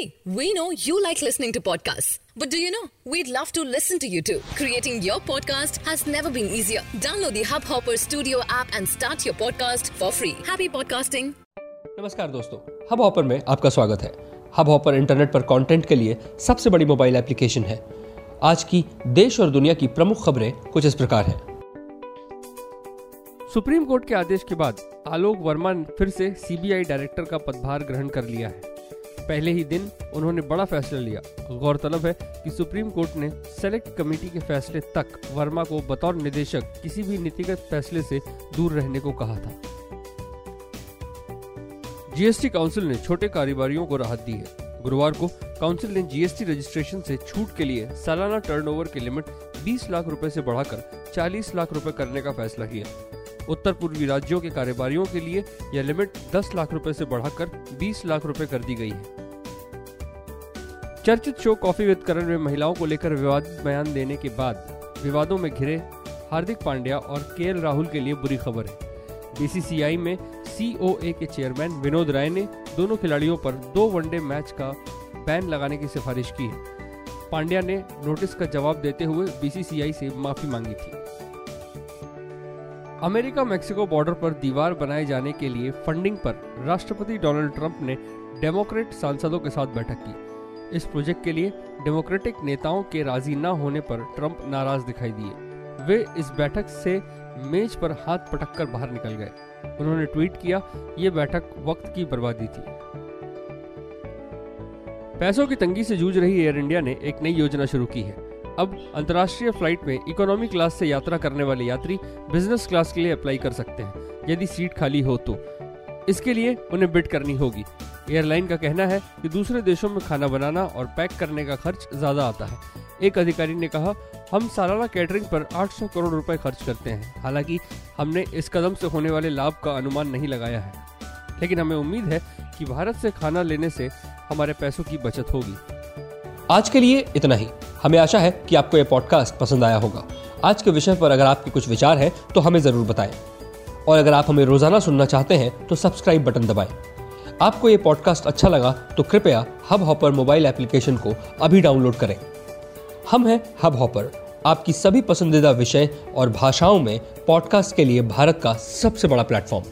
See, we know you like listening to podcasts. But do you know? We'd love to listen to you too. Creating your podcast has never been easier. Download the Hubhopper Studio app and start your podcast for free. Happy podcasting. नमस्कार दोस्तों hub hopper में आपका स्वागत है Hubhopper internet पर content के लिए सबसे बड़ी मोबाइल एप्लीकेशन है आज की देश और दुनिया की प्रमुख खबरें कुछ इस प्रकार हैं सुप्रीम कोर्ट के आदेश के बाद आलोक वर्मा ने फिर से सीबीआई डायरेक्टर का पदभार ग्रहण कर लिया है पहले ही दिन उन्होंने बड़ा फैसला लिया। गौरतलब है कि सुप्रीम कोर्ट ने सेलेक्ट कमेटी के फैसले तक वर्मा को बतौर निदेशक किसी भी नीतिगत फैसले से दूर रहने को कहा था। जीएसटी काउंसिल ने छोटे कारोबारियों को राहत दी है। गुरुवार को काउंसिल ने जीएसटी रजिस्ट्रेशन से छूट के लिए सालाना टर्नओवर की लिमिट 20 लाख रुपए से बढ़ाकर 40 लाख रुपए करने का फैसला किया। उत्तर पूर्वी राज्यों के कारोबारियों के लिए यह लिमिट 10 लाख रुपए से बढ़ाकर 20 लाख रुपए कर दी गई है। चर्चित शो कॉफ़ी विद करण में महिलाओं को लेकर विवादित बयान देने के बाद विवादों में घिरे हार्दिक पांड्या और के राहुल के लिए बुरी खबर है। बीसीसीआई में सीओए के चेयरमैन विनोद राय ने दोनों खिलाड़ियों पर दो वनडे मैच का बैन लगाने की सिफारिश की है। पांड्या ने नोटिस का जवाब देते हुए बीसीसीआई से माफ़ी मांगी थी। अमेरिका मेक्सिको बॉर्डर पर दीवार बनाए जाने के लिए फंडिंग पर राष्ट्रपति डोनाल्ड ट्रंप ने डेमोक्रेट सांसदों के साथ बैठक की। इस प्रोजेक्ट के लिए डेमोक्रेटिक नेताओं के राज़ी न होने पर ट्रंप नाराज़ दिखाई दिए। वे इस बैठक से मेज पर हाथ पटक कर बाहर निकल गए। उन्होंने ट्वीट किया, ये बैठक वक्त की बर्बादी थी। पैसों की तंगी से जूझ रही एयर इंडिया ने एक नई योजना शुरू की है। अब अंतर्राष्ट्रीय फ़्लाइट में इकोनॉमी क्लास से यात्रा करने वाले यात्री बिज़नेस क्लास के लिए अप्लाई कर सकते हैं। यदि सीट खाली हो तो। इसके लिए उन्हें बिड करनी होगी। एयरलाइन का कहना है कि दूसरे देशों में खाना बनाना और पैक करने का खर्च ज़्यादा आता है। एक अधिकारी ने कहा, हम सालाना कैटरिंग पर 800 करोड़ रुपए खर्च करते हैं। हालाँकि हमने इस कदम से होने वाले लाभ का अनुमान नहीं लगाया है। लेकिन हमें उम्मीद है कि भारत से खाना लेने से हमारे पैसों की बचत होगी। आज के लिए इतना ही। हमें आशा है कि आपको यह पॉडकास्ट पसंद आया होगा। आज के विषय पर अगर आपके कुछ विचार हैं तो हमें ज़रूर बताएँ। और अगर आप हमें रोज़ाना सुनना चाहते हैं तो सब्सक्राइब बटन दबाएँ। आपको ये पॉडकास्ट अच्छा लगा तो कृपया हब हॉपर मोबाइल एप्लीकेशन को अभी डाउनलोड करें। हम हैं हब हॉपर आपकी सभी पसंदीदा विषय और भाषाओं में पॉडकास्ट के लिए भारत का सबसे बड़ा प्लेटफॉर्म